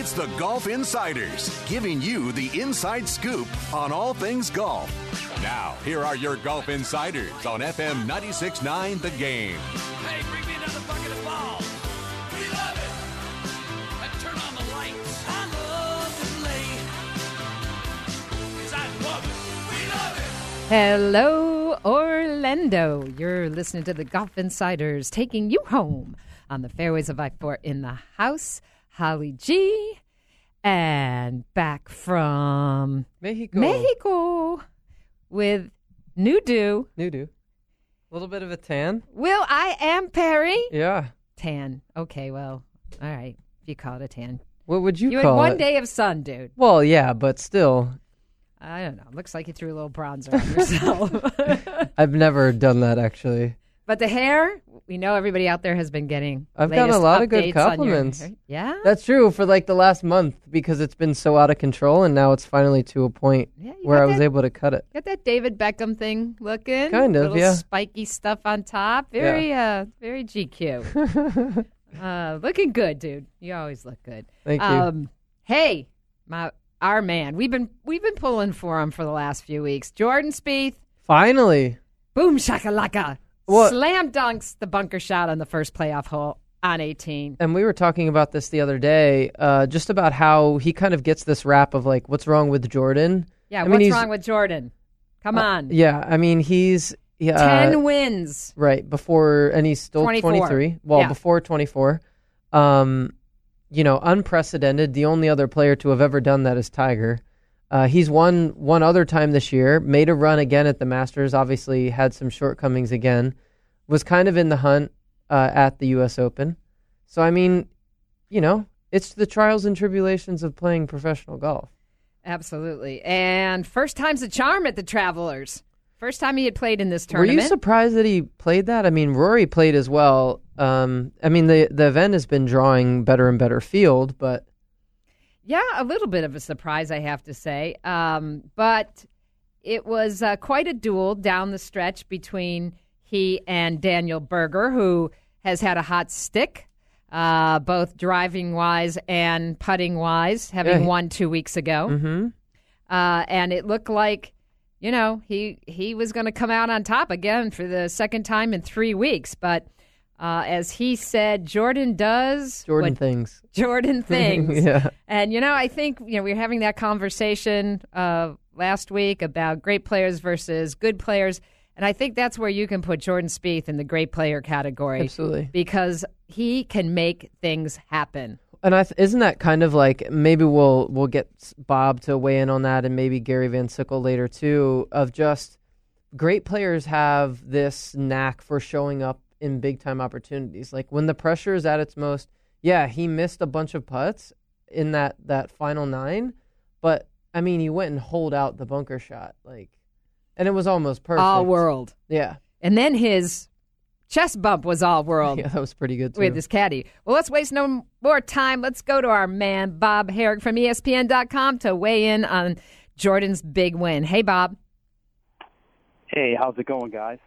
It's the Golf Insiders, giving you the inside scoop on all things golf. Now, here are your Golf Insiders on FM 96.9 The Game. Hey, bring me another bucket of balls. We love it. And turn on the lights. I love to play. 'Cause I love it. We love it. Hello, Orlando. You're listening to the Golf Insiders taking you home on the fairways of I 4 in the house. Holly G. And back from Mexico. Mexico with New Do. New do. A little bit of a tan. Will I am Perry. Yeah. Tan. Okay, well, all right. If you call it a tan. What would you, You had one it? day of sun, dude. Well, yeah, but still, I don't know. Looks like you threw a little bronzer on yourself. I've never done that actually. But the hair, we know everybody out there has been getting. I've gotten a lot of good your compliments. Yeah. That's true for like the last month because it's been so out of control, and now it's finally to a point Yeah, where I was that- able to cut it. Got that David Beckham thing looking? Kind of, Little yeah. Spiky stuff on top. Very, uh, very GQ. uh, looking good, dude. You always look good. Thank you. Um, hey, my our man. We've been we've been pulling for him for the last few weeks. Jordan Spieth, Finally, boom shakalaka, What? slam dunks the bunker shot on the first playoff hole on 18. and we were talking about this the other day, uh, just about how he kind of gets this rap of like, what's wrong with Jordan? Yeah, I mean, what's he's- wrong with Jordan? Come on, Yeah, I mean he's yeah, ten wins. Right before, and he's still 24. 23. Well, Yeah. before 24. Um, you know, unprecedented. The only other player to have ever done that is Tiger. Uh, he's won one other time this year. Made a run again at the Masters. Obviously, had some shortcomings again. Was kind of in the hunt uh, at the U.S. Open. So I mean, you know, it's the trials and tribulations of playing professional golf. Absolutely. And first time's a charm at the Travelers. First time he had played in this tournament. Were you surprised that he played that? I mean, Rory played as well. Um, I mean, the the event has been drawing better and better field, but Yeah, a little bit of a surprise, I have to say. Um, but it was uh, quite a duel down the stretch between he and Daniel Berger, who has had a hot stick, uh, both driving wise and putting wise, having Yeah, won two weeks ago. hmm Uh, and it looked like, you know, he he was going to come out on top again for the second time in three weeks. But uh, as he said, Jordan does Jordan things. Jordan things. yeah, And you know, I think you know we were having that conversation uh, last week about great players versus good players, and I think that's where you can put Jordan Spieth in the great player category absolutely. because he can make things happen. And I th- isn't that kind of like maybe we'll we'll get Bob to weigh in on that, and maybe Gary VanSickle later too. Of just great players have this knack for showing up in big time opportunities. Like when the pressure is at its most. Yeah, he missed a bunch of putts in that that final nine, but I mean, he went and holed out the bunker shot, like, and it was almost perfect. All world, Yeah, and then his chest bump was all world. yeah, that was pretty good too. with his caddy. Well, let's waste no more time. Let's go to our man, Bob Harig from ESPN.com to weigh in on Jordan's big win. Hey, Bob. Hey, how's it going, guys?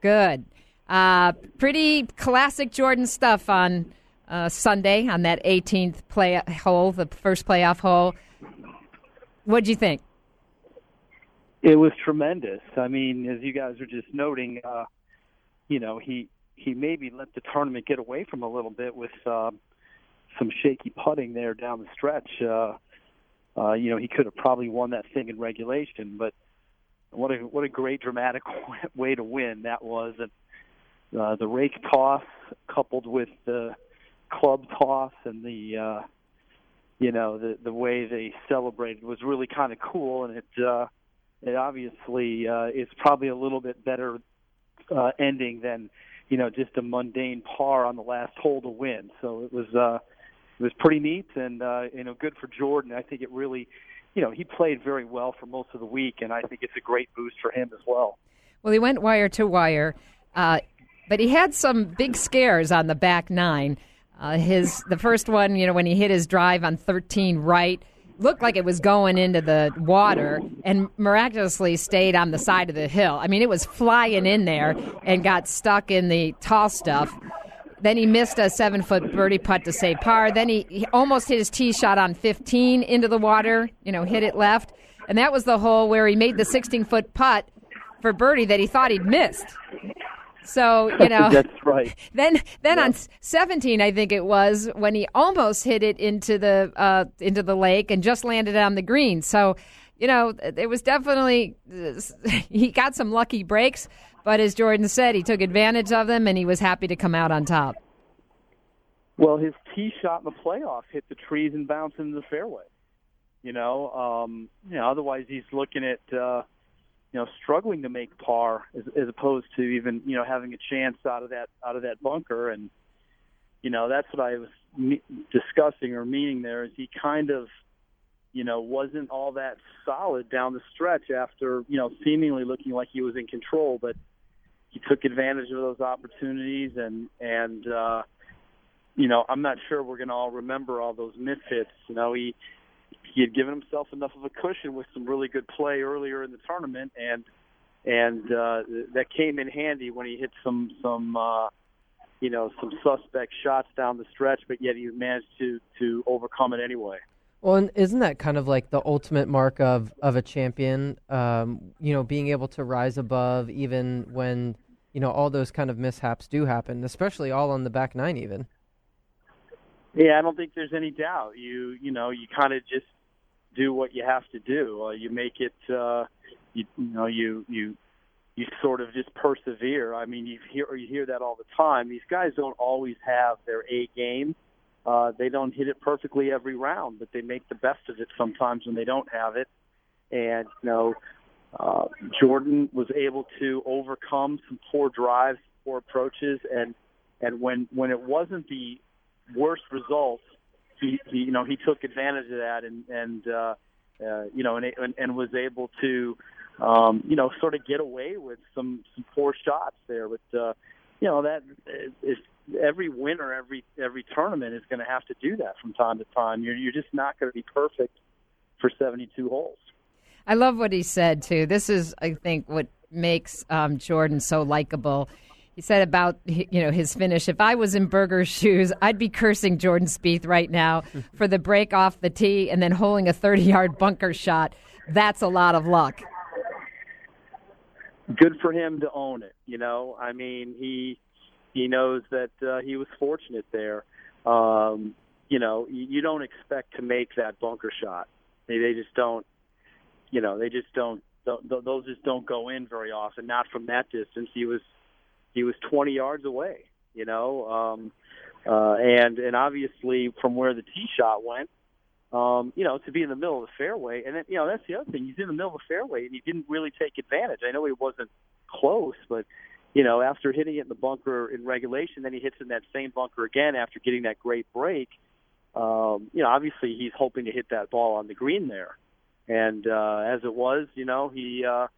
Good. Uh, pretty classic Jordan stuff on uh, Sunday on that 18th play hole, the first playoff hole. What'd you think? It was tremendous. I mean, as you guys are just noting, uh, you know, he he maybe let the tournament get away from a little bit with uh, some shaky putting there down the stretch. Uh, uh, you know, he could have probably won that thing in regulation, but what a what a great dramatic way to win that was. And uh, the rake toss coupled with the club toss and the uh, you know the the way they celebrated was really kind of cool, and it uh, it obviously uh, is probably a little bit better uh, ending than you know just a mundane par on the last hole to win. So it was uh, it was pretty neat and uh, you know good for Jordan. I think it really, you know, he played very well for most of the week, and I think it's a great boost for him as well. Well, he went wire to wire, uh, but he had some big scares on the back nine. Uh, his the first one, you know, when he hit his drive on 13 right, looked like it was going into the water, and miraculously stayed on the side of the hill. I mean, it was flying in there and got stuck in the tall stuff. Then he missed a seven foot birdie putt to save par. Then he, he almost hit his tee shot on 15 into the water, you know, hit it left. And that was the hole where he made the 16 foot putt for birdie that he thought he'd missed. So you know that's right. Then then yeah. on 17, I think it was when he almost hit it into the uh, into the lake and just landed on the green. So you know it was definitely he got some lucky breaks, but as Jordan said, he took advantage of them and he was happy to come out on top. Well, his tee shot in the playoff hit the trees and bounced into the fairway. You know, um, you know. Otherwise, he's looking at. Uh, you know, struggling to make par as, as opposed to even, you know, having a chance out of that out of that bunker. And you know, that's what I was me- discussing or meaning there is he kind of, you know, wasn't all that solid down the stretch after, you know, seemingly looking like he was in control, but he took advantage of those opportunities and and uh you know, I'm not sure we're going to all remember all those mishits. You know, he he had given himself enough of a cushion with some really good play earlier in the tournament, and and uh, that came in handy when he hit some some uh, you know some suspect shots down the stretch, but yet he managed to to overcome it anyway. Well, and isn't that kind of like the ultimate mark of of a champion? Um, you know, being able to rise above even when you know all those kind of mishaps do happen, especially all on the back nine, even. Yeah, I don't think there's any doubt. You you know you kind of just do what you have to do. Uh, you make it. Uh, you, you know you you you sort of just persevere. I mean, you hear you hear that all the time. These guys don't always have their A game. Uh, they don't hit it perfectly every round, but they make the best of it sometimes when they don't have it. And you know, uh, Jordan was able to overcome some poor drives, poor approaches, and and when when it wasn't the worst results, he, he you know he took advantage of that and and uh, uh, you know and, and was able to um, you know sort of get away with some some poor shots there. But uh, you know that is every winner, every every tournament is going to have to do that from time to time. You're you're just not going to be perfect for 72 holes. I love what he said too. This is, I think, what makes um, Jordan so likable he said about you know his finish. If I was in Berger's shoes, I'd be cursing Jordan Spieth right now for the break off the tee and then holding a 30-yard bunker shot. That's a lot of luck. Good for him to own it. You know, I mean, he he knows that uh, he was fortunate there. Um, you know, you don't expect to make that bunker shot. They, they just don't. You know, they just don't. Those just don't go in very often. Not from that distance. He was he was 20 yards away, you know, um, uh, and and obviously from where the tee shot went, um, you know, to be in the middle of the fairway, and then you know that's the other thing. He's in the middle of the fairway, and he didn't really take advantage. I know he wasn't close, but you know, after hitting it in the bunker in regulation, then he hits in that same bunker again after getting that great break. Um, you know, obviously he's hoping to hit that ball on the green there, and uh, as it was, you know, he. Uh,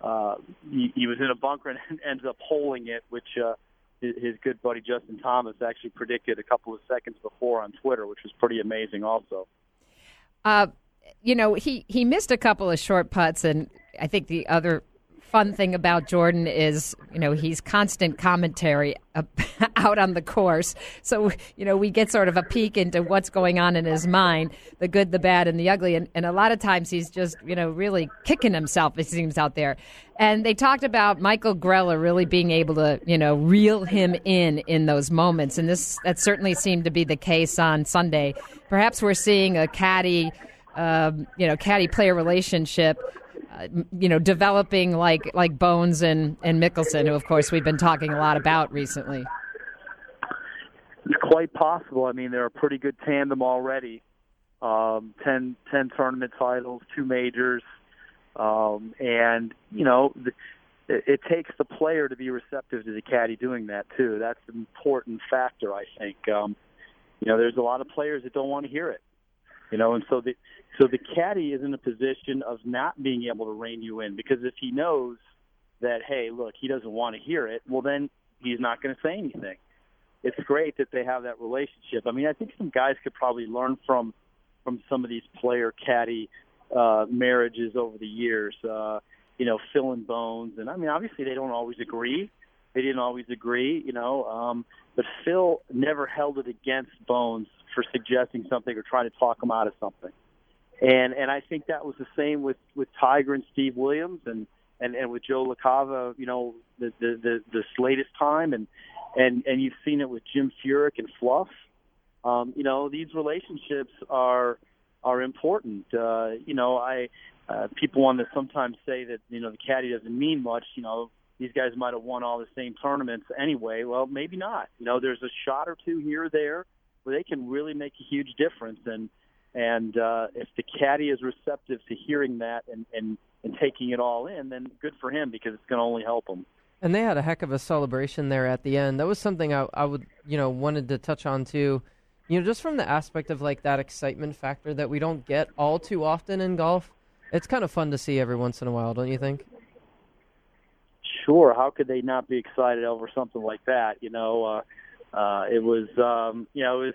uh, he, he was in a bunker and ends up holing it, which uh, his, his good buddy Justin Thomas actually predicted a couple of seconds before on Twitter, which was pretty amazing, also. Uh, you know, he he missed a couple of short putts, and I think the other fun thing about Jordan is, you know, he's constant commentary out on the course. So, you know, we get sort of a peek into what's going on in his mind, the good, the bad, and the ugly. And, and a lot of times he's just, you know, really kicking himself, it seems, out there. And they talked about Michael Greller really being able to, you know, reel him in in those moments. And this, that certainly seemed to be the case on Sunday. Perhaps we're seeing a caddy, um, you know, caddy player relationship uh, you know, developing like like Bones and and Mickelson, who of course we've been talking a lot about recently. It's quite possible. I mean, they're a pretty good tandem already. Um, 10, 10 tournament titles, two majors, um, and you know, the, it, it takes the player to be receptive to the caddy doing that too. That's an important factor, I think. Um, you know, there's a lot of players that don't want to hear it. You know, and so the so the caddy is in a position of not being able to rein you in because if he knows that hey, look, he doesn't want to hear it, well then he's not going to say anything. It's great that they have that relationship. I mean, I think some guys could probably learn from from some of these player caddy uh, marriages over the years. Uh, you know, Phil and Bones, and I mean, obviously they don't always agree. They didn't always agree, you know. Um, but Phil never held it against Bones for suggesting something or trying to talk him out of something. And and I think that was the same with with Tiger and Steve Williams and and and with Joe LaCava, you know, the the the this latest time and and and you've seen it with Jim Furyk and Fluff. Um, you know, these relationships are are important. Uh, you know, I uh, people want to sometimes say that you know the caddy doesn't mean much. You know, these guys might have won all the same tournaments anyway. Well, maybe not. You know, there's a shot or two here or there where they can really make a huge difference. And and uh, if the caddy is receptive to hearing that and, and and taking it all in, then good for him because it's going to only help him. And they had a heck of a celebration there at the end. That was something I, I would you know wanted to touch on too. You know, just from the aspect of like that excitement factor that we don't get all too often in golf. It's kind of fun to see every once in a while, don't you think? Sure, how could they not be excited over something like that? You know, uh, uh, it was, um, you know, it was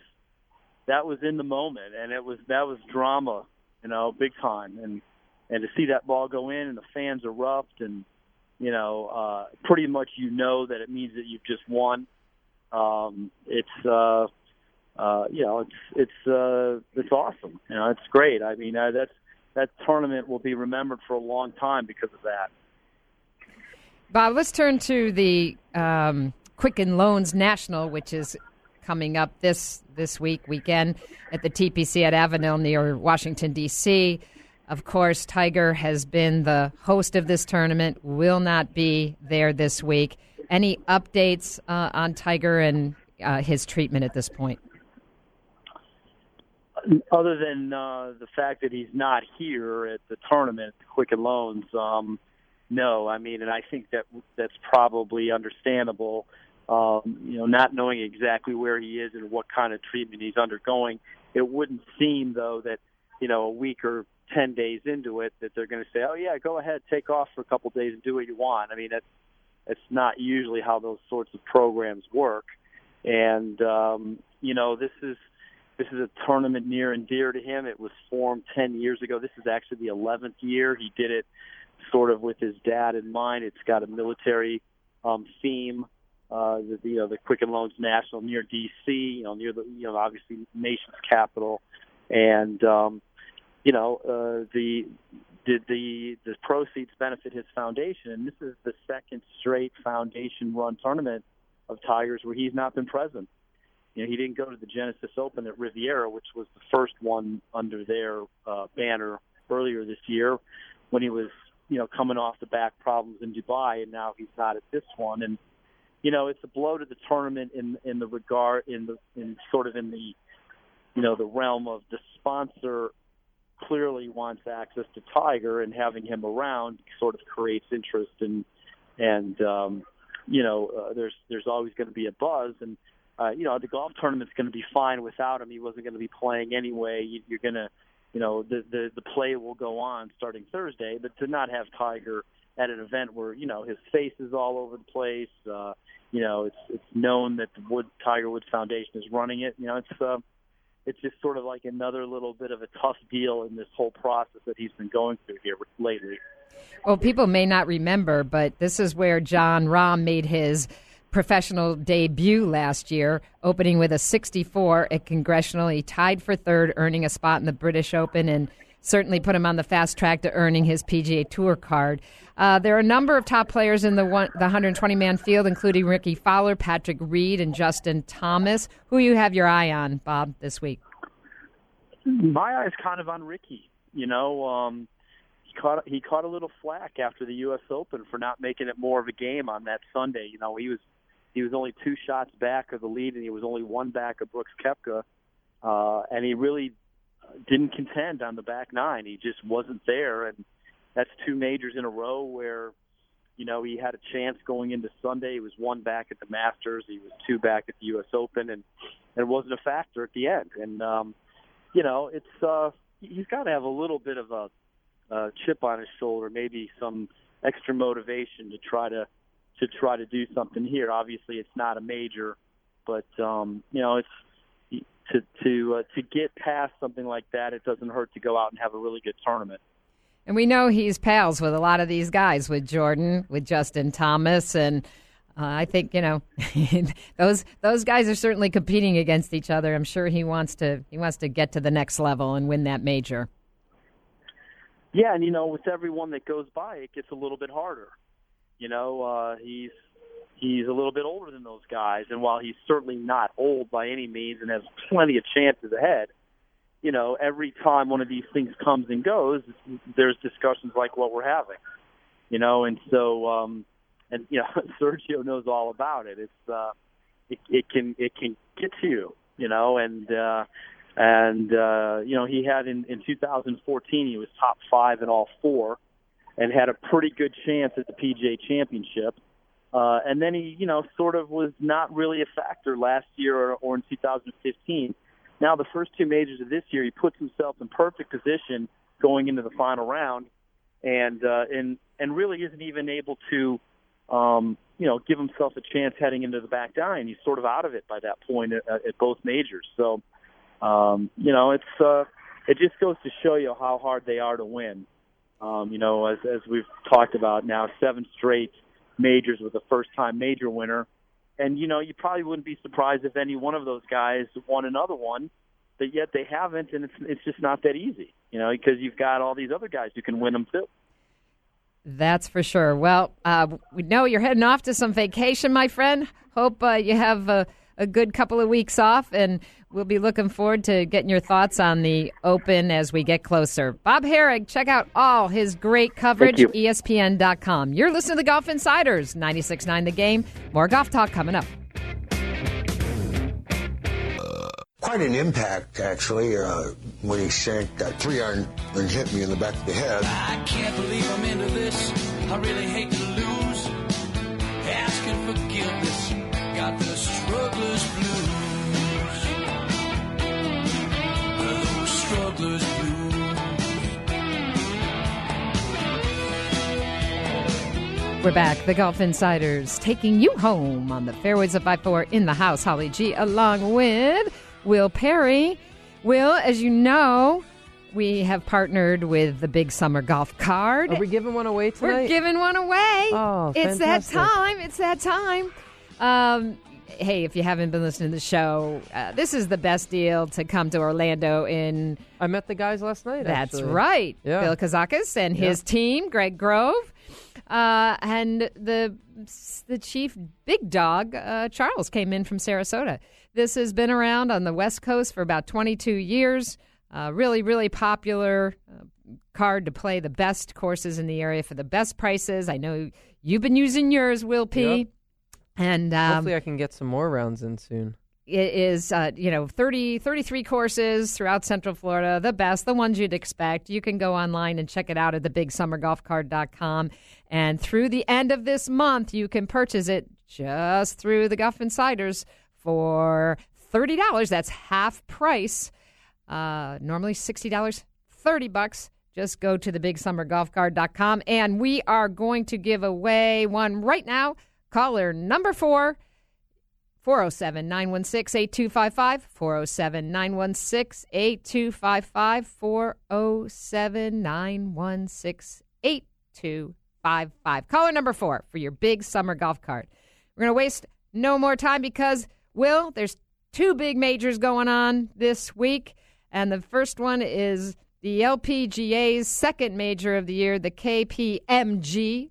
that was in the moment, and it was that was drama, you know, big time, and and to see that ball go in and the fans erupt, and you know, uh, pretty much you know that it means that you've just won. Um, it's uh, uh, you know, it's it's uh, it's awesome. You know, it's great. I mean, uh, that's that tournament will be remembered for a long time because of that. Bob, let's turn to the um, Quicken Loans National, which is coming up this this week weekend at the TPC at Avenel near Washington D.C. Of course, Tiger has been the host of this tournament. Will not be there this week. Any updates uh, on Tiger and uh, his treatment at this point? Other than uh, the fact that he's not here at the tournament, Quicken Loans. Um, no. I mean, and I think that that's probably understandable. Um, you know, not knowing exactly where he is and what kind of treatment he's undergoing, it wouldn't seem though that you know a week or ten days into it that they're going to say, "Oh yeah, go ahead, take off for a couple of days and do what you want." I mean, that's that's not usually how those sorts of programs work. And um, you know, this is this is a tournament near and dear to him. It was formed 10 years ago. This is actually the 11th year. He did it sort of with his dad in mind. It's got a military um, theme. Uh, the, you know, the Quicken Loans National near D.C. You know, near the you know obviously nation's capital, and um, you know uh, the the the the proceeds benefit his foundation, and this is the second straight foundation-run tournament of Tigers where he's not been present. You know, he didn't go to the Genesis Open at Riviera, which was the first one under their uh, banner earlier this year, when he was you know, coming off the back problems in Dubai, and now he's not at this one. And you know, it's a blow to the tournament in in the regard in the in sort of in the you know the realm of the sponsor clearly wants access to Tiger, and having him around sort of creates interest and and um, you know uh, there's there's always going to be a buzz and. Uh, you know the golf tournament's going to be fine without him. He wasn't going to be playing anyway. You, you're going to you know the the the play will go on starting Thursday, but to not have Tiger at an event where you know his face is all over the place, uh, you know it's it's known that the Wood Tiger Woods Foundation is running it. You know it's uh, it's just sort of like another little bit of a tough deal in this whole process that he's been going through here lately. Well, people may not remember, but this is where Jon Rahm made his professional debut last year, opening with a 64 at Congressional. He tied for third, earning a spot in the British Open, and certainly put him on the fast track to earning his PGA Tour card. Uh, there are a number of top players in the, one, the 120 man field, including Rickie Fowler, Patrick Reed, and Justin Thomas. Who you have your eye on, Bob, this week? My eye is kind of on Rickie. You know, um, he caught he caught a little flack after the U.S. Open for not making it more of a game on that Sunday. You know, he was he was only two shots back of the lead, and he was only one back of Brooks Koepka. Uh, and he really didn't contend on the back nine. He just wasn't there, and that's two majors in a row where You know, he had a chance going into Sunday. He was one back at the Masters. He was two back at the U.S. Open, and it wasn't a factor at the end. And um, you know, it's uh, he's got to have a little bit of a, a chip on his shoulder, maybe some extra motivation to try to to try to do something here. Obviously, it's not a major, but um, you know, it's to to uh, to get past something like that. It doesn't hurt to go out and have a really good tournament. And we know he's pals with a lot of these guys, with Jordan, with Justin Thomas, and uh, I think you know those those guys are certainly competing against each other. I'm sure he wants to he wants to get to the next level and win that major. Yeah, and you know, with everyone that goes by, it gets a little bit harder. You know, uh, he's he's a little bit older than those guys, and while he's certainly not old by any means and has plenty of chances ahead, you know, every time one of these things comes and goes, there's discussions like what we're having. You know, and so um and you know, Sergio knows all about it. It's uh it, it can it can get to you, you know, and uh and uh you know, he had in in 2014 he was top 5 in all four and had a pretty good chance at the PGA Championship. Uh, and then he, you know, sort of was not really a factor last year or, or in 2015. Now, the first two majors of this year, he puts himself in perfect position going into the final round, and uh, and and really isn't even able to, um, you know, give himself a chance heading into the back nine. He's sort of out of it by that point at, at both majors. So, um, you know, it's uh, it just goes to show you how hard they are to win. Um, you know, as as we've talked about now, seven straight majors with a first-time major winner and you know, you probably wouldn't be surprised if any one of those guys won another one, but yet they haven't, and it's it's just not that easy, you know, because you've got all these other guys who can win them too. That's for sure. Well, uh, we know you're heading off to some vacation, my friend. Hope uh, you have a, a good couple of weeks off, and we'll be looking forward to getting your thoughts on the Open as we get closer. Bob Harig, check out all his great coverage, at ESPN.com. You're listening to the Golf Insiders, 96.9 The Game. More golf talk coming up. Quite an impact, actually, uh, when he sank that three iron and hit me in the back of the head. I can't believe I'm into this. I really hate to lose. Asking forgiveness. Struggler's blues. We're back. The Golf Insiders taking you home on the fairways of 5 4 in the house. Holly G along with Will Perry. Will, as you know, we have partnered with the Big Summer Golf Card. Are we giving one away tonight? We're giving one away. Oh, it's fantastic. that time. It's that time. Um, hey, if you haven't been listening to the show, uh, this is the best deal to come to Orlando in. I met the guys last night. That's actually. right. Yeah. Bill Kazakis and Yeah. his team, Greg Grove, uh, and the the chief big dog, uh, Charles, came in from Sarasota. This has been around on the West Coast for about 22 years. Uh, really, really popular uh, card to play the best courses in the area for the best prices. I know you've been using yours, Will P. Yep. And um, Hopefully, I can get some more rounds in soon. it is uh, you know 30 33 courses throughout central florida the best the ones you'd expect. You can go online and check it out at thebigsummergolfcard.com and through the end of this month you can purchase it just through the golf insiders for $30 that's half price. Uh, normally $60 30 bucks. Just go to thebigsummergolfcard.com and we are going to give away one right now caller number four 407 916 8255. 407 916 8255. 407 916 8255. Caller number four for your big summer golf cart. We're going to waste no more time because, Will, there's two big majors going on this week. And the first one is the LPGA's second major of the year, the KPMG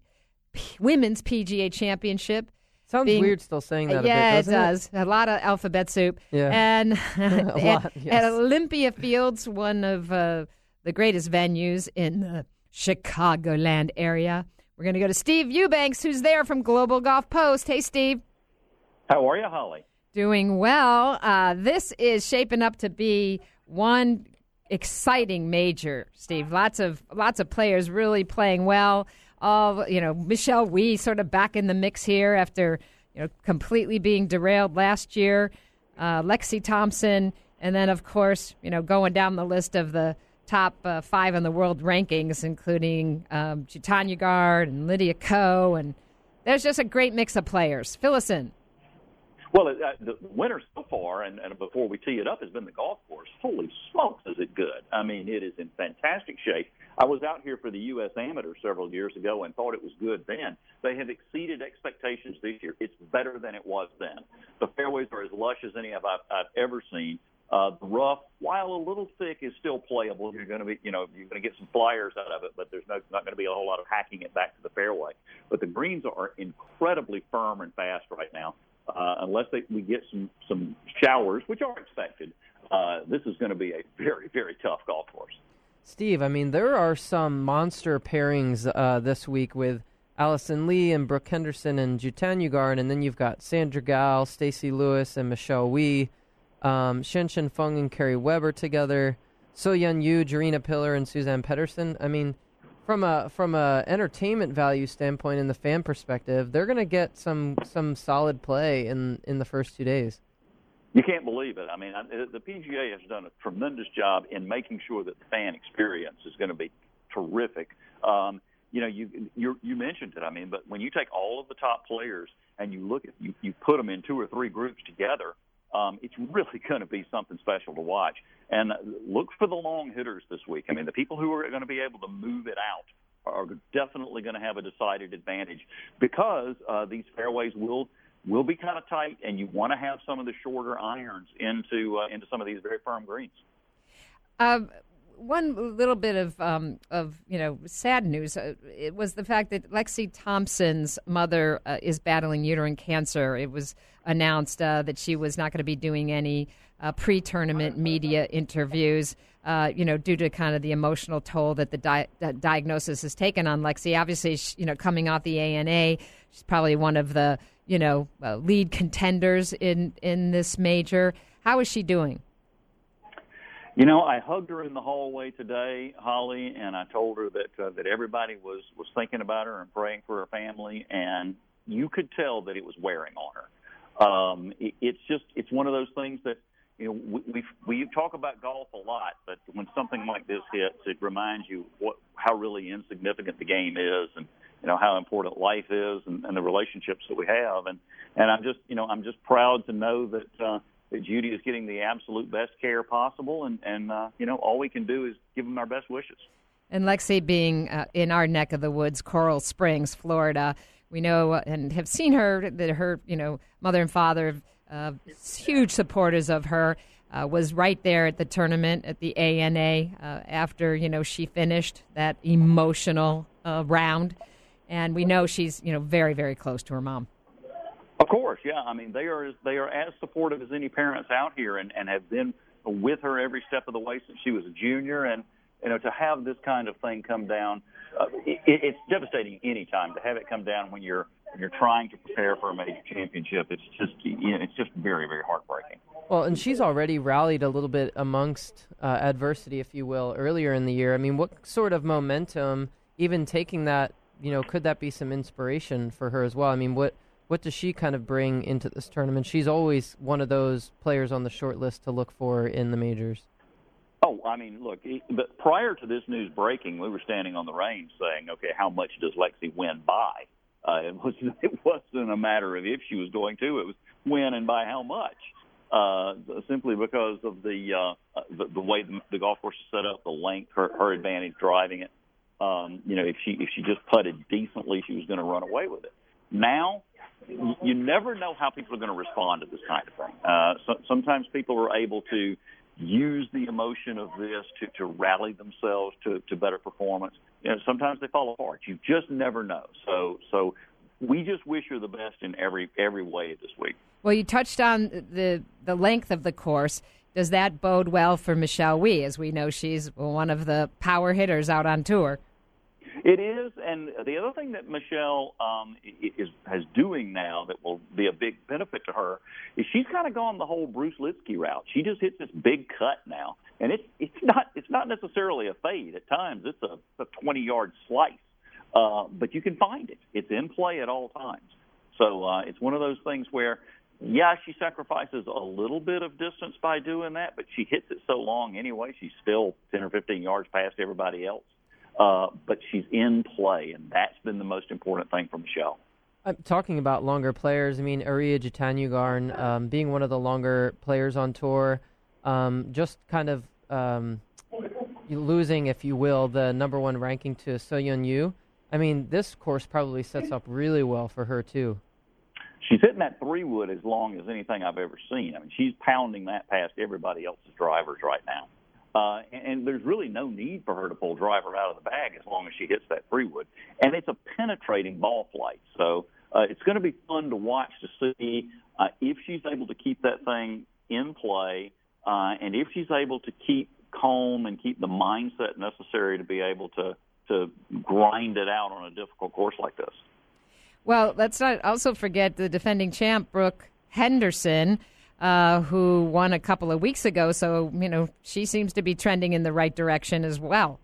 P- Women's PGA Championship Sounds being- weird still saying that. yeah, a bit, it doesn't does. A lot of alphabet soup. Yeah. And at, lot, yes. at Olympia Fields, one of uh, the greatest venues in the Chicagoland area. We're going to go to Steve Eubanks, who's there from Global Golf Post. Hey, Steve. How are you, Holly? Doing well. Uh, this is shaping up to be one exciting major, Steve. Lots of lots of players really playing well. All you know Michelle Wie sort of back in the mix here after you know completely being derailed last year. Uh, Lexi Thompson, and then of course you know going down the list of the top uh, five in the world rankings, including um, Jutanugarn and Lydia Ko, and there's just a great mix of players. Fill us in. Well, uh, the winner so far, and, and before we tee it up, has been the golf course. Holy smokes, is it good! I mean, it is in fantastic shape. I was out here for the U.S. Amateur several years ago and thought it was good then. They have exceeded expectations this year. It's better than it was then. The fairways are as lush as any I've, I've ever seen. Uh, the rough, while a little thick, is still playable. You're going to be, you know, you're going to get some flyers out of it, but there's no, not going to be a whole lot of hacking it back to the fairway. But the greens are incredibly firm and fast right now. Uh, unless they, we get some some showers, which are expected, uh, this is going to be a very very tough golf course. Steve, I mean, there are some monster pairings uh, this week with Alison Lee and Brooke Henderson and Jutanugarn, and then you've got Sandra Gal, Stacy Lewis, and Michelle Wie, um, Shanshan Feng and Carrie Weber together, So Yun Yu, Gerina Piller, and Suzann Pettersen. I mean, from a from a entertainment value standpoint and the fan perspective, they're going to get some some solid play in in the first two days. You can't believe it. I mean, the PGA has done a tremendous job in making sure that the fan experience is going to be terrific. Um, you know, you, you you mentioned it. I mean, but when you take all of the top players and you look at you, you put them in two or three groups together, um, it's really going to be something special to watch. And look for the long hitters this week. I mean, the people who are going to be able to move it out are definitely going to have a decided advantage because uh, these fairways will will be kind of tight, and you want to have some of the shorter irons into uh, into some of these very firm greens. Um, one little bit of um, of you know sad news uh, it was the fact that Lexi Thompson's mother uh, is battling uterine cancer. It was announced uh, that she was not going to be doing any uh, pre-tournament media interviews. Uh, you know, due to kind of the emotional toll that the di- diagnosis has taken on Lexi. Obviously, she, you know, coming off the ANA, she's probably one of the you know uh, lead contenders in in this major. How is she doing? You know, I hugged her in the hallway today, Holly, and I told her that uh, that everybody was was thinking about her and praying for her family, and you could tell that it was wearing on her. Um, it, it's just it's one of those things that you know we, we talk about golf a lot, but when something like this hits, it reminds you what how really insignificant the game is, and you know how important life is, and, and the relationships that we have, and and I'm just you know I'm just proud to know that. Uh, that Judy is getting the absolute best care possible, and and uh, you know all we can do is give them our best wishes. And Lexi being uh, in our neck of the woods, Coral Springs, Florida, we know and have seen her that her you know mother and father, uh, huge supporters of her. Uh, was right there at the tournament at the ANA uh, after you know she finished that emotional uh, round, and we know she's you know very very close to her mom. Of course, yeah. I mean, they are they are as supportive as any parents out here, and and have been with her every step of the way since she was a junior. And you know, to have this kind of thing come down, uh, it, it's devastating any time to have it come down when you're when you're trying to prepare for a major championship. It's just you know, it's just very very heartbreaking. Well, and she's already rallied a little bit amongst uh, adversity, if you will, earlier in the year. I mean, what sort of momentum, even taking that, you know, could that be some inspiration for her as well? I mean, what what does she kind of bring into this tournament? She's always one of those players on the short list to look for in the majors. Oh, I mean, look, but prior to this news breaking, we were standing on the range saying, okay, how much does Lexi win by? Uh, it, was, it wasn't a matter of if she was going to, it was when and by how much. Uh, simply because of the, uh, the the way the, the golf course is set up, the length, her, her advantage driving it. Um, you know, if she if she just putted decently, she was going to run away with it. Now you never know how people are going to respond to this kind of thing. Uh, so, sometimes people are able to use the emotion of this to, to rally themselves to, to better performance. You know, sometimes they fall apart. You just never know. So, so we just wish her the best in every every way this week. Well, you touched on the the length of the course. Does that bode well for Michelle Wie? As we know, she's one of the power hitters out on tour. It is, and the other thing that Michelle um, is has doing now that will be a big benefit to her is she's kind of gone the whole Bruce Lietzke route. She just hits this big cut now, and it's it's not it's not necessarily a fade. At times, it's a, a 20 yard slice. uh, but you can find it. It's in play at all times. So uh, it's one of those things where, yeah, she sacrifices a little bit of distance by doing that, but she hits it so long anyway. She's still 10 or 15 yards past everybody else. Uh, but she's in play, and that's been the most important thing for Michelle. I'm talking about longer players. I mean, Ariya Jutanugarn um, being one of the longer players on tour, um, just kind of um, losing, if you will, the number one ranking to Soyeon Yu. I mean, this course probably sets up really well for her too. She's hitting that three wood as long as anything I've ever seen. I mean, she's pounding that past everybody else's drivers right now. Uh, and, and there's really no need for her to pull driver out of the bag as long as she hits that three wood. And it's a penetrating ball flight. So uh, it's going to be fun to watch to see uh, if she's able to keep that thing in play uh, and if she's able to keep calm and keep the mindset necessary to be able to to grind it out on a difficult course like this. Well, let's not also forget the defending champ, Brooke Henderson, uh, who won a couple of weeks ago. So, you know, she seems to be trending in the right direction as well.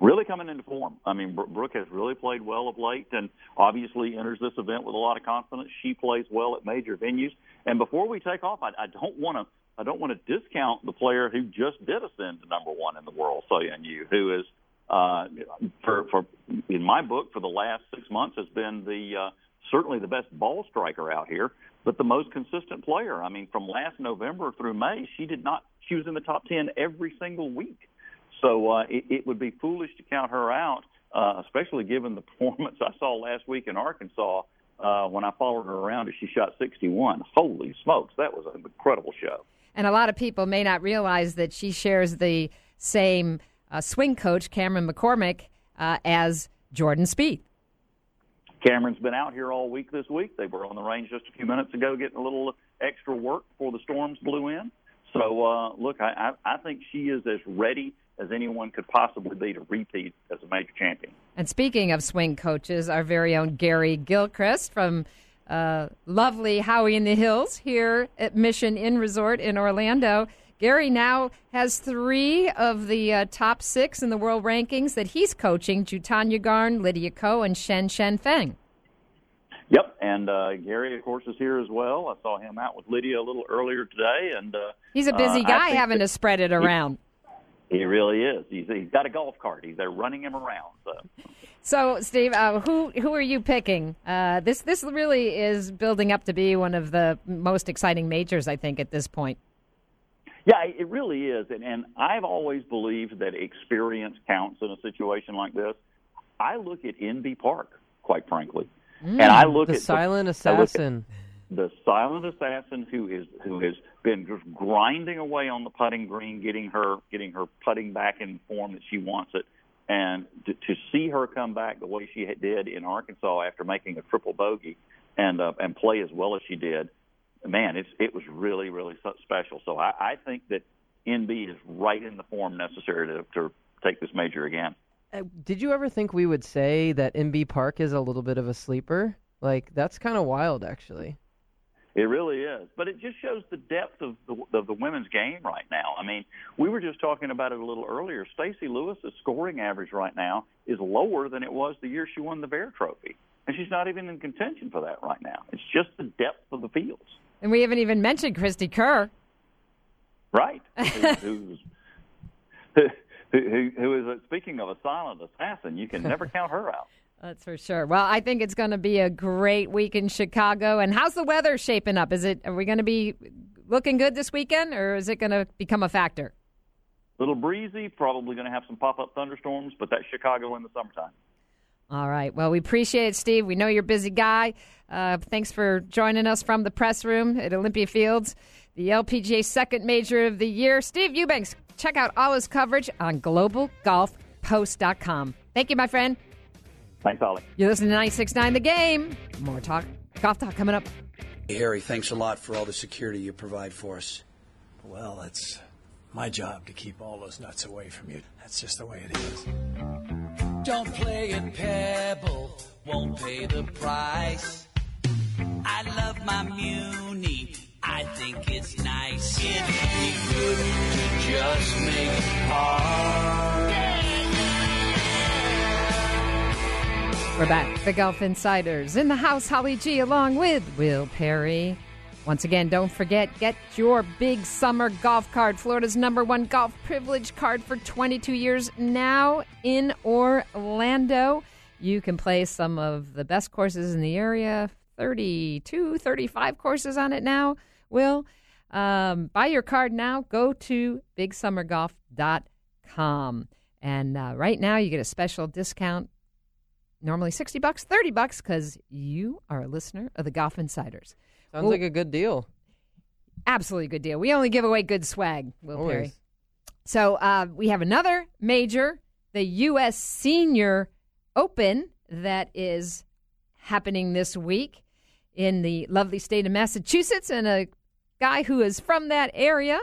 Really coming into form. I mean, Brooke has really played well of late and obviously enters this event with a lot of confidence. She plays well at major venues. And before we take off, I, I don't want to I don't want to discount the player who just did ascend to number one in the world, Soyeon Yu, who is uh, for for in my book for the last six months has been the uh, certainly the best ball striker out here, but the most consistent player. I mean, from last November through May, she did not. She was in the top ten every single week. So uh, it, it would be foolish to count her out, uh, especially given the performance I saw last week in Arkansas uh, when I followed her around as she shot 61. Holy smokes, that was an incredible show. And a lot of people may not realize that she shares the same uh, swing coach, Cameron McCormick, uh, as Jordan Spieth. Cameron's been out here all week this week. They were on the range just a few minutes ago getting a little extra work before the storms blew in. So, uh, look, I, I, I think she is as ready as anyone could possibly be to repeat as a major champion. And speaking of swing coaches, our very own Gary Gilchrist from uh, lovely Howey in the Hills here at Mission Inn Resort in Orlando. Gary now has three of the uh, top six in the world rankings that he's coaching Jutanugarn, Lydia Ko, and Shanshan Feng. Yep, and uh, Gary, of course, is here as well. I saw him out with Lydia a little earlier today, and uh, he's a busy uh, guy having to spread it around. He, he really is. He's, he's got a golf cart. He's there running him around. So. So, Steve, uh, who who are you picking? Uh, this this really is building up to be one of the most exciting majors, I think, at this point. Yeah, it really is, and, and I've always believed that experience counts in a situation like this. I look at Inbee Park, quite frankly, mm, and I look the at silent the, assassin. The silent assassin who is who has been just grinding away on the putting green, getting her getting her putting back in form that she wants it and to, to see her come back the way she did in Arkansas after making a triple bogey and uh, and play as well as she did, man, it's it was really really special. So I, I think that Inbee is right in the form necessary to, to take this major again. Uh, did you ever think we would say that Inbee Park is a little bit of a sleeper? Like that's kind of wild, actually. It really is, but it just shows the depth of the, of the women's game right now. I mean, we were just talking about it a little earlier. Stacy Lewis's scoring average right now is lower than it was the year she won the Vare Trophy, and she's not even in contention for that right now. It's just the depth of the fields. And we haven't even mentioned Cristie Kerr, right? who's, who, who, who is speaking of a silent assassin? You can never count her out. That's for sure. Well, I think it's going to be a great week in Chicago. And how's the weather shaping up? Is it are we going to be looking good this weekend, or is it going to become a factor? A little breezy, probably going to have some pop up thunderstorms, but that's Chicago in the summertime. All right. Well, we appreciate it, Steve. We know you're a busy guy. Uh, thanks for joining us from the press room at Olympia Fields, the LPGA second major of the year. Steve Eubanks, check out all his coverage on globalgolfpost.com. Thank you, my friend. Thanks, Holly. You're listening to 96.9 The Game. More talk, golf talk coming up. Hey, Harry, thanks a lot for all the security you provide for us. Well, it's my job to keep all those nuts away from you. That's just the way it is. Don't play at Pebble, won't pay the price. I love my Muni, I think it's nice. It'd be good to just make par. We're back. The Golf Insiders in the house, Holly G, along with Will Perry. Once again, don't forget, get your big summer golf card, Florida's number one golf privilege card for 22 years now in Orlando. You can play some of the best courses in the area, 32, 35 courses on it now. Will, um, buy your card now. Go to bigsummergolf.com. And uh, right now, you get a special discount normally 60 bucks, 30 bucks because you are a listener of the Golf Insiders. Sounds Well- like a good deal. Absolutely good deal. We only give away good swag, Will Always. Perry. So uh, we have another major, the U.S. Senior Open, that is happening this week in the lovely state of Massachusetts, and a guy who is from that area.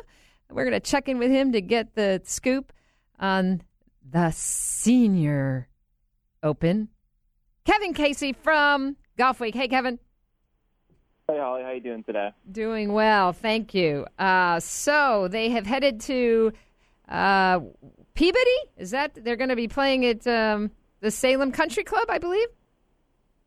We're going to check in with him to get the scoop on the Senior Open. Kevin Casey from Golfweek. Hey, Kevin. Hey Holly, how you doing today? Doing well, thank you. Uh, so they have headed to uh, Peabody. Is that they're going to be playing at um, the Salem Country Club, I believe?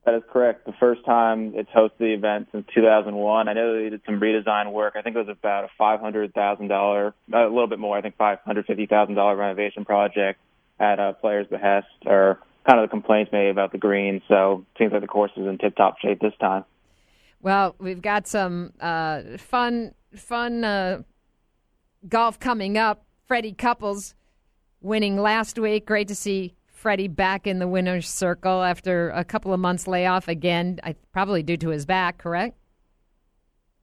That is correct. The first time it's hosted the event since 2001. I know they did some redesign work. I think it was about a $500,000, a little bit more. I think $550,000 renovation project at a player's behest, or kind of the complaints maybe about the green. So it seems like the course is in tip-top shape this time. Well, we've got some uh, fun, fun uh, golf coming up. Freddie Couples winning last week. Great to see Freddie back in the winner's circle after a couple of months layoff again. I, probably due to his back, correct?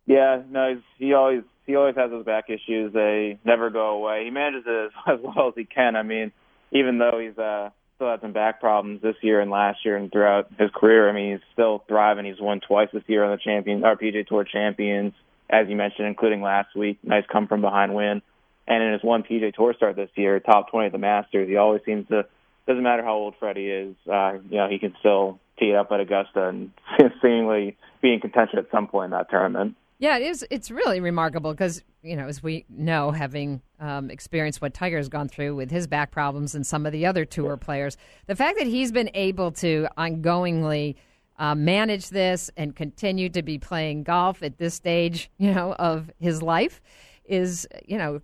Yeah, no, he's, he always he always has those back issues. They never go away. He manages it as, as well as he can. I mean, even though he's uh, still had some back problems this year and last year and throughout his career, I mean, he's still thriving. He's won twice this year on the champion or PGA Tour champions, as you mentioned, including last week. Nice come from behind win, and in his one PGA Tour start this year, top twenty at the Masters. He always seems to. Doesn't matter how old Freddie is, uh, you know, he can still tee it up at Augusta and seemingly be in contention at some point in that tournament. Yeah, it is. It's really remarkable because you know, as we know, having um, experienced what Tiger has gone through with his back problems and some of the other tour players, the fact that he's been able to ongoingly uh, manage this and continue to be playing golf at this stage, you know, of his life is, you know,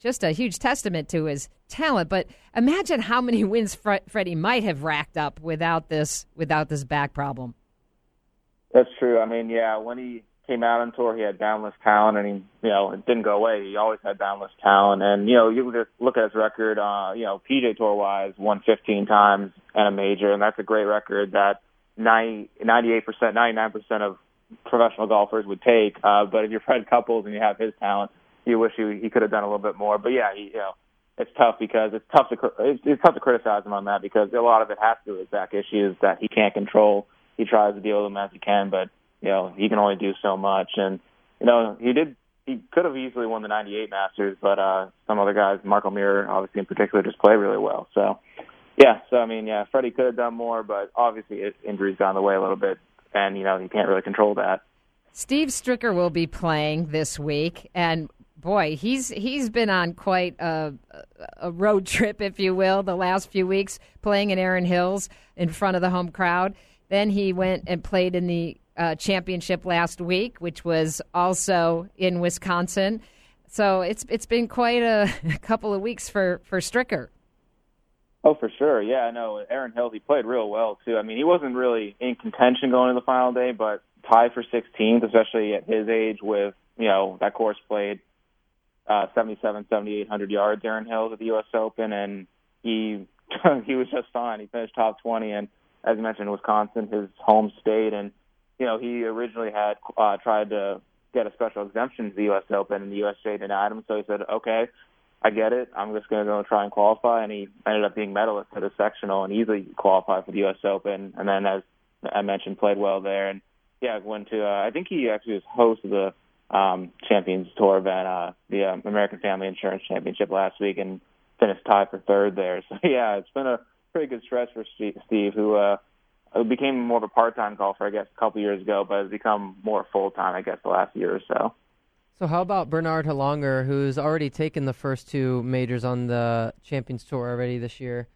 just a huge testament to his talent. But imagine how many wins Fre- Freddie might have racked up without this without this back problem. That's true. I mean, yeah, when he came out on tour, he had boundless talent, and he, you know, it didn't go away. He always had boundless talent, and you know, you can just look at his record. Uh, you know, PGA Tour wise, won 15 times and a major, and that's a great record that 90, 98 percent, 99 percent of professional golfers would take. Uh, but if you're Fred Couples and you have his talent, you wish he, he could have done a little bit more. But yeah, he, you know, it's tough because it's tough to it's, it's tough to criticize him on that because a lot of it has to do with back issues that he can't control. He tries to deal with them as he can, but you know he can only do so much. And you know he did he could have easily won the '98 Masters, but uh, some other guys, Mark O'Meara obviously in particular, just play really well. So yeah, so I mean yeah, Freddie could have done more, but obviously it, injuries got in the way a little bit, and you know he can't really control that. Steve Stricker will be playing this week, and boy, he's he's been on quite a, a road trip, if you will, the last few weeks, playing in Erin Hills in front of the home crowd. Then he went and played in the uh, championship last week, which was also in Wisconsin. So it's it's been quite a, couple of weeks for for Stricker. Oh, for sure. Yeah, I know. Erin Hills, he played real well too. I mean, he wasn't really in contention going to the final day, but tied for 16th, especially at his age with, you know, that course played uh 77 7800 yards Erin Hills at the US Open and he he was just fine. He finished top 20 and as you mentioned Wisconsin his home state and you know, he originally had uh tried to get a special exemption to the US Open and the USGA denied him, so he said, "Okay, I get it. I'm just going to go and try and qualify." And he ended up being medalist at the sectional and easily qualified for the US Open and then as I mentioned played well there and yeah, went to uh, I think he actually was host of the um, Champions Tour event, uh, the uh, American Family Insurance Championship last week, and finished tied for third there. So yeah, it's been a pretty good stretch for Steve who uh, who became more of a part-time golfer, I guess, a couple years ago, but has become more full-time, I guess, the last year or so. So how about Bernhard Langer, who's already taken the first two majors on the Champions Tour already this year?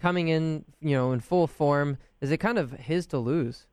coming in, you know, in full form. Is it kind of his to lose?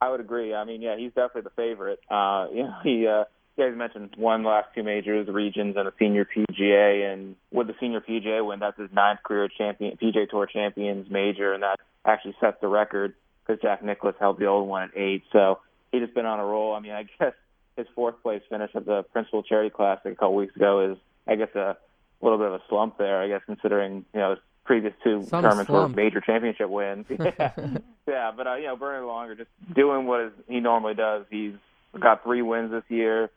I would agree. I mean, yeah, he's definitely the favorite. Uh, you know, he uh, you guys mentioned won the last two majors, the regions, and a senior PGA. And with the senior PGA win, that's his ninth career champion PGA Tour Champions major, and that actually sets the record because Jack Nicklaus held the old one at eight. So he just been on a roll. I mean, I guess his fourth place finish at the Principal Charity Classic a couple weeks ago is, I guess, a little bit of a slump there. I guess considering you know his previous two Some tournaments were major championship wins. yeah, yeah, but uh, you know, Bernie Langer just doing what is, he normally does. He's got three wins this year.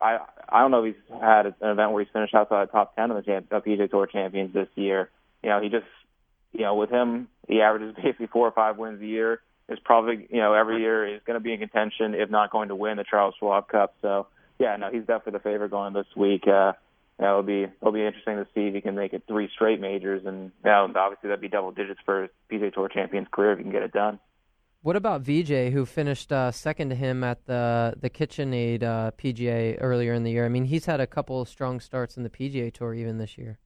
I I don't know if he's had an event where he's finished outside the top ten of the champ, PGA Tour champions this year. You know, he just you know with him he averages basically four or five wins a year. Is probably you know every year is going to be in contention, if not going to win the Charles Schwab Cup. So yeah, no, he's definitely the favorite going this week. Uh, you it'll be it'll be interesting to see if he can make it three straight majors, and you know, obviously that'd be double digits for his PGA Tour champion's career if he can get it done. What about Vijay, who finished uh, second to him at the the KitchenAid uh, PGA earlier in the year? I mean, he's had a couple of strong starts in the PGA Tour even this year.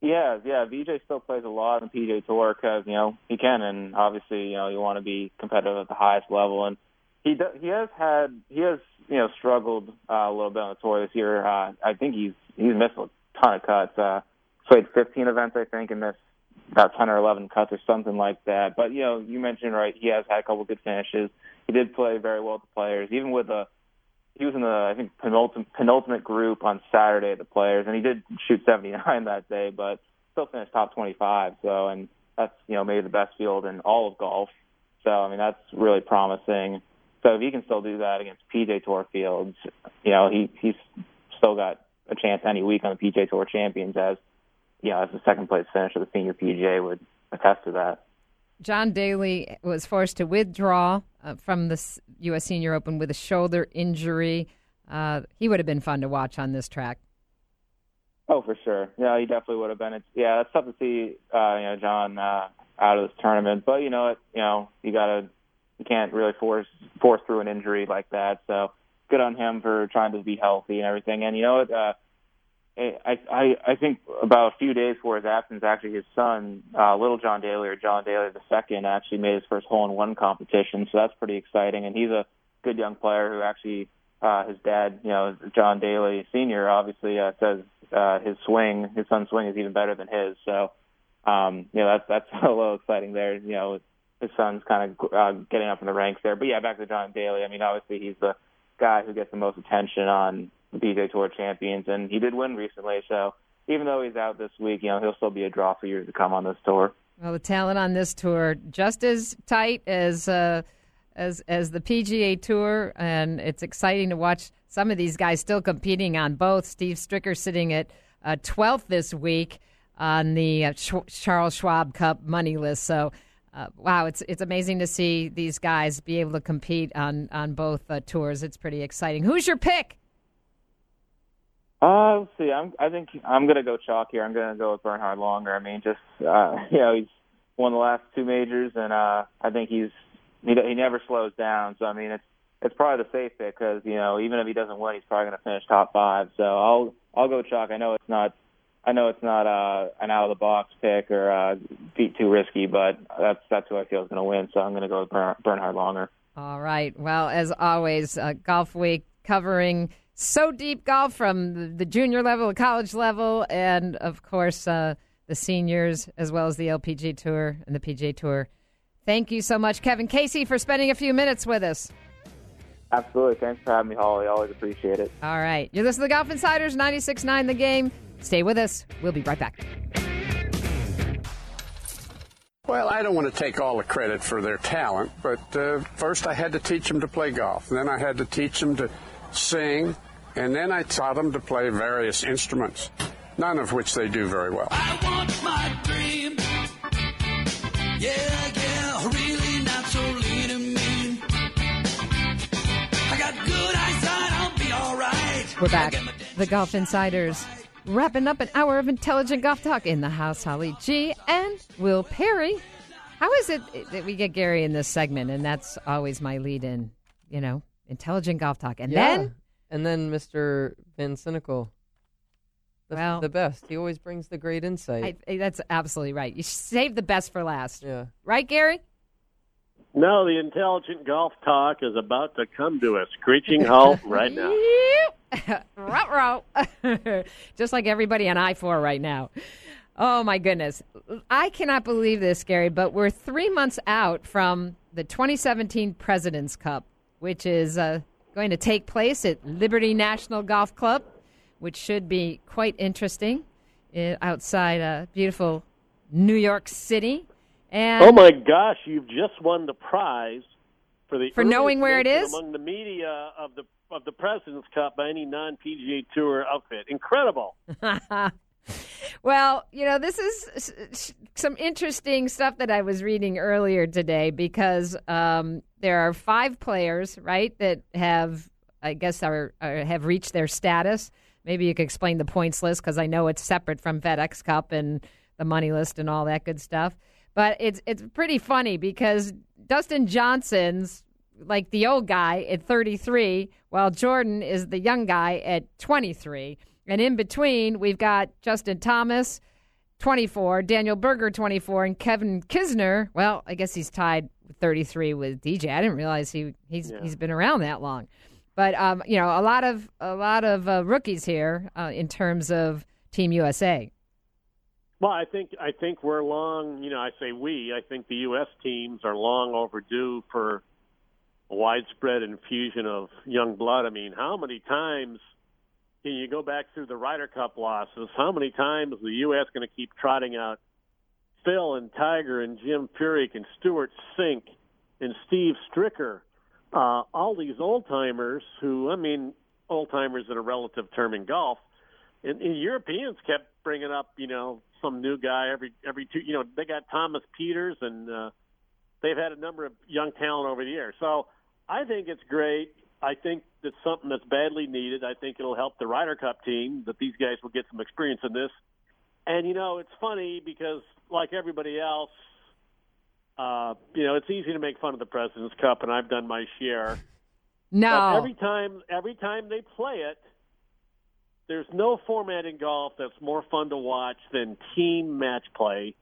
Yeah, yeah. Vijay still plays a lot on PGA Tour because you know he can, and obviously you know you want to be competitive at the highest level. And he do, he has had he has you know struggled uh, a little bit on the tour this year. Uh, I think he's he's missed a ton of cuts. Uh, played 15 events I think and missed about 10 or 11 cuts or something like that. But you know you mentioned right he has had a couple good finishes. He did play very well with the players, even with a he was in the I think penultimate penultimate group on Saturday at the Players, and he did shoot 79 that day, but still finished top 25. So, and that's you know maybe the best field in all of golf. So, I mean that's really promising. So if he can still do that against PGA Tour fields, you know he he's still got a chance any week on the PGA Tour champions as you know as the second place finish of the senior PGA would attest to that. John Daly was forced to withdraw uh, from the U.S. Senior Open with a shoulder injury. Uh, he would have been fun to watch on this track. Oh, for sure. Yeah, he definitely would have been. It's yeah, it's tough to see uh, you know John uh, out of this tournament, but you know it. You know you gotta you can't really force force through an injury like that. So good on him for trying to be healthy and everything. And you know what? Uh, I I I think about a few days before his absence, actually his son, uh, Little John Daly or John Daly the second, actually made his first hole in one competition. So that's pretty exciting. And he's a good young player who actually uh, his dad, you know, John Daly Senior, obviously uh, says uh, his swing, his son's swing is even better than his. So, um, you know, that's that's a little exciting there. You know, his son's kind of uh, getting up in the ranks there. But yeah, back to John Daly. I mean, obviously he's the guy who gets the most attention on the PGA Tour champions, and he did win recently. So even though he's out this week, you know, he'll still be a draw for years to come on this tour. Well, the talent on this tour just as tight as uh, as as the PGA Tour, and it's exciting to watch some of these guys still competing on both. Steve Stricker sitting at uh, 12th this week on the uh, Sch- Charles Schwab Cup money list. So. Uh, wow, it's it's amazing to see these guys be able to compete on on both uh, tours. It's pretty exciting. Who's your pick? Uh, let's see. I'm, I think I'm gonna go chalk here. I'm gonna go with Bernhard Langer. I mean, just uh, you know, he's won the last two majors, and uh, I think he's he, he never slows down. So I mean, it's it's probably the safe pick because you know even if he doesn't win, he's probably gonna finish top five. So I'll I'll go chalk. I know it's not I know it's not uh, an out of the box pick or uh, beat too risky, but that's that's who I feel is going to win. So I'm going to go with Bernhard Langer. All right. Well, as always, uh, Golfweek covering so deep golf from the, the junior level, the college level, and of course uh, the seniors, as well as the LPGA Tour and the PGA Tour. Thank you so much, Kevin Casey, for spending a few minutes with us. Absolutely. Thanks for having me, Holly. Always appreciate it. All right. You're listening to the Golf Insiders 96.9 The Game. Stay with us. We'll be right back. Well, I don't want to take all the credit for their talent, but uh, first I had to teach them to play golf. Then I had to teach them to sing, and then I taught them to play various instruments, none of which they do very well. I want my dream. Yeah, yeah, really not so lean and mean. I got good eyesight, I'll be alright. We're back. The Golf Insiders wrapping up an hour of intelligent golf talk in the house. Holly G and Will Perry. How is it that we get Gary in this segment? And that's always my lead in, you know, intelligent golf talk. And yeah. then and then Mr. VanSickle. the, Well- the best. He always brings the great insight. I, that's absolutely right. You save the best for last. yeah. Right, Gary? No, the intelligent golf talk is about to come to a screeching halt right now. Ruh-roh. Just like everybody on I 4 right now. Oh, my goodness. I cannot believe this, Gary, but we're three months out from the 2017 President's Cup, which is uh, going to take place at Liberty National Golf Club, which should be quite interesting uh, outside a beautiful New York City. And Oh my gosh, you've just won the prize for the For knowing where it is among the media of the of the President's Cup by any non PGA Tour outfit. Incredible. well, you know, this is some interesting stuff that I was reading earlier today because um, there are five players, right, that have, I guess, are, are have reached their status. Maybe you could explain the points list because I know it's separate from FedEx Cup and the money list and all that good stuff. But it's it's pretty funny because Dustin Johnson's like the old guy at 33, while Jordan is the young guy at 23. And in between, we've got Justin Thomas, 24, Daniel Berger, 24, and Kevin Kisner. Well, I guess he's tied with 33 with DJ. I didn't realize he he's he's been around that long. But um, you know, a lot of a lot of uh, rookies here uh, in terms of Team USA. Well, I think I think we're long. You know, I say we. I think the U.S. teams are long overdue for a widespread infusion of young blood. I mean, how many times you go back through the Ryder Cup losses? How many times is the U.S. going to keep trotting out Phil and Tiger and Jim Furyk and Stewart Cink and Steve Stricker? Uh, all these old timers who, I mean, old timers is a relative term in golf. And, and Europeans kept bringing up, you know, some new guy every every two. You know, they got Thomas Pieters, and uh, they've had a number of young talent over the years. So I think it's great. I think it's something that's badly needed. I think it'll help the Ryder Cup team that these guys will get some experience in this. And you know, it's funny because like everybody else, uh, you know, it's easy to make fun of the President's Cup, and I've done my share. No. But every time, every time they play it, there's no format in golf that's more fun to watch than team match play.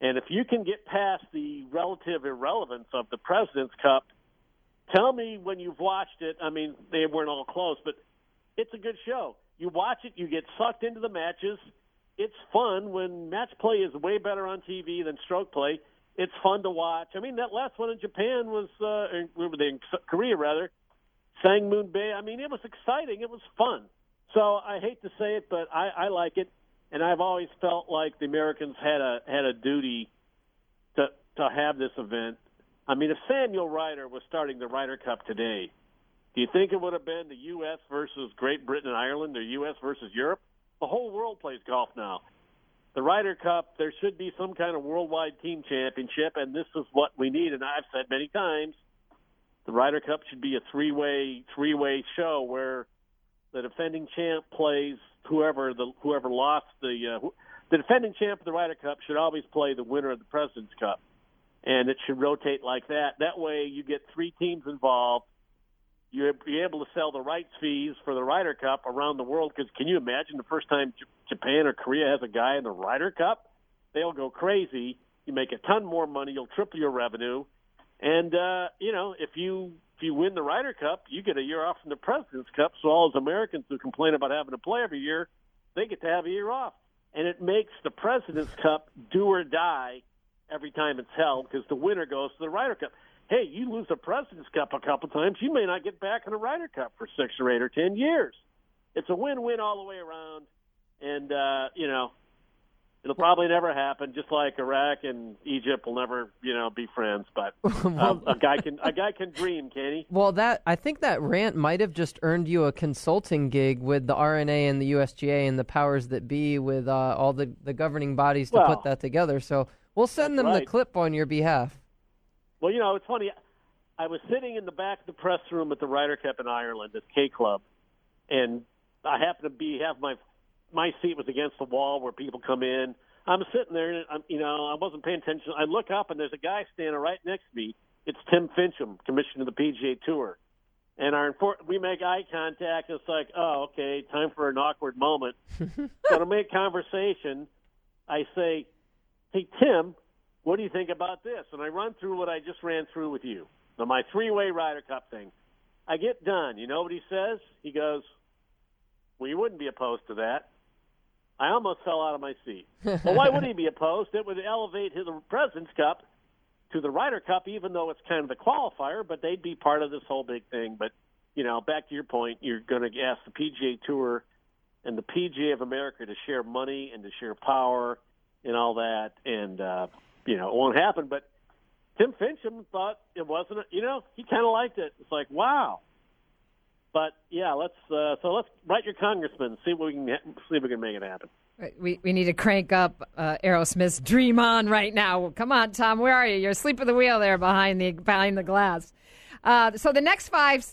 And if you can get past the relative irrelevance of the President's Cup, tell me when you've watched it. I mean, they weren't all close, but it's a good show. You watch it, you get sucked into the matches. It's fun when match play is way better on TV than stroke play. It's fun to watch. I mean, that last one in Japan was, uh, in- Korea, rather. Sang Moon Bae. I mean, it was exciting. It was fun. So I hate to say it, but I, I like it, and I've always felt like the Americans had a had a duty to to have this event. I mean, if Samuel Ryder was starting the Ryder Cup today, do you think it would have been the U.S. versus Great Britain and Ireland, or U.S. versus Europe? The whole world plays golf now. The Ryder Cup, there should be some kind of worldwide team championship, and this is what we need. And I've said many times, the Ryder Cup should be a three-way three-way show where the defending champ plays whoever the whoever lost the uh, the defending champ of the Ryder Cup should always play the winner of the President's Cup, and it should rotate like that. That way, you get three teams involved. You're be able to sell the rights fees for the Ryder Cup around the world. Because can you imagine the first time Japan or Korea has a guy in the Ryder Cup? They'll go crazy. You make a ton more money. You'll triple your revenue. And uh, you know, if you if you win the Ryder Cup, you get a year off from the President's Cup. So all those Americans who complain about having to play every year, they get to have a year off, and it makes the President's Cup do or die every time it's held because the winner goes to the Ryder Cup. Hey, you lose the President's Cup a couple times, you may not get back in the Ryder Cup for six or eight or ten years. It's a win-win all the way around, and uh, you know it'll probably never happen. Just like Iraq and Egypt will never, you know, be friends. But uh, a guy can a guy can dream, can he? Well, that I think that rant might have just earned you a consulting gig with the R&A and the USGA and the powers that be with uh, all the, the governing bodies to Well, put that together. So we'll send them that's the clip on your behalf. Well, you know, it's funny. I was sitting in the back of the press room at the Ryder Cup in Ireland at K Club, and I happened to be have my my seat was against the wall where people come in. I'm sitting there, and I'm, you know, I wasn't paying attention. I look up, and there's a guy standing right next to me. It's Tim Finchem, commissioner of the PGA Tour, and our we make eye contact. It's like, oh, okay, time for an awkward moment. so to make conversation, I say, hey Tim, what do you think about this? And I run through what I just ran through with you, now, my three-way Ryder Cup thing. I get done. You know what he says? He goes, well, you wouldn't be opposed to that. I almost fell out of my seat. well, why would he be opposed? It would elevate his President's Cup to the Ryder Cup, even though it's kind of the qualifier, but they'd be part of this whole big thing. But, you know, back to your point, you're going to ask the PGA Tour and the PGA of America to share money and to share power and all that. And, uh, you know, it won't happen. But Tim Finchem thought it wasn't, you know, he kind of liked it. It's like, wow, but yeah, let's uh, so let's write your congressman. See what we can see if we can make it happen. We we need to crank up uh, Aerosmith's "Dream On" right now. Come on, Tom, where are you? You're asleep at the wheel there behind the behind the glass. Uh, so the next five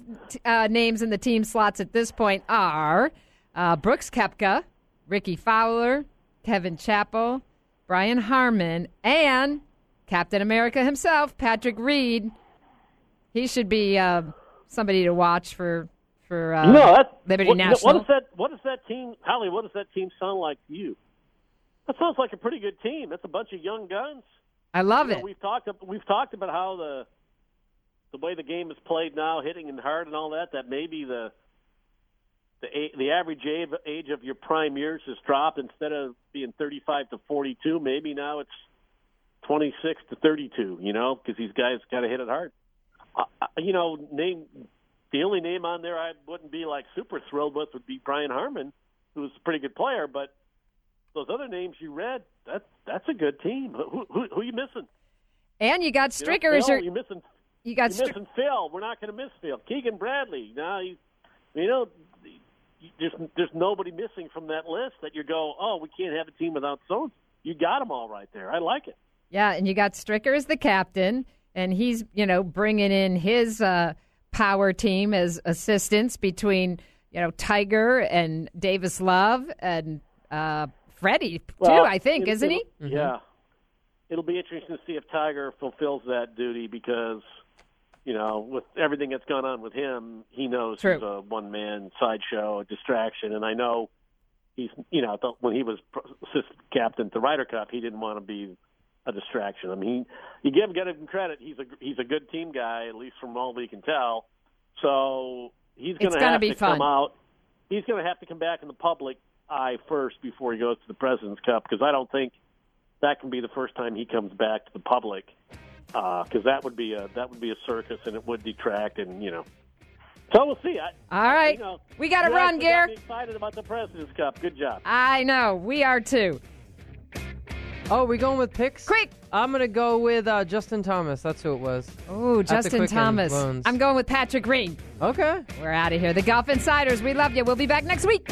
uh, names in the team slots at this point are uh, Brooks Koepka, Rickie Fowler, Kevin Chappell, Brian Harman, and Captain America himself, Patrick Reed. He should be uh, somebody to watch for for uh, no, that's, Liberty what, National. What does that? What does that team, Holly? What does that team sound like to you? That sounds like a pretty good team. That's a bunch of young guns. I love you it. We've talked. We've talked about how the the way the game is played now, hitting and hard and all that. That maybe the the the average age, of your prime years has dropped. Instead of being 35 to 42, maybe now it's 26 to 32. You know, because these guys got to hit it hard. Uh, you know, name the only name on there I wouldn't be like super thrilled with would be Brian Harman, who's a pretty good player. But those other names you read, that that's a good team. Who who, who are you missing? And you got Stricker you know, as your. You're missing. You got you're missing Phil. We're not going to miss Phil. Keegan Bradley. Now you, you know, there's there's nobody missing from that list that you go, oh, we can't have a team without so. You got them all right there. I like it. Yeah, and you got Stricker as the captain, and he's you know bringing in his. Uh, power team as assistants between you know Tiger and Davis Love and uh, Freddie too. Well, I think, it, isn't he? Yeah, it'll be interesting to see if Tiger fulfills that duty because you know with everything that's gone on with him, he knows True. he's a one man sideshow, a distraction, and I know he's you know when he was assistant captain at the Ryder Cup, he didn't want to be a distraction. I mean, you give him, him credit. He's a he's a good team guy, at least from all we can tell. So he's going to have to fun. come out. He's going to have to come back in the public eye first before he goes to the President's Cup because I don't think that can be the first time he comes back to the public because uh, that would be a that would be a circus and it would detract and you know. So we'll see. I, All right, you know, we got to run, actually got Gare. me excited about the President's Cup. Good job. I know we are too. Oh, we going with picks? Quick! I'm gonna go with uh, Justin Thomas. That's who it was. Oh, Justin Thomas. I'm going with Patrick Green. Okay. We're out of here. The Golf Insiders. We love you. We'll be back next week.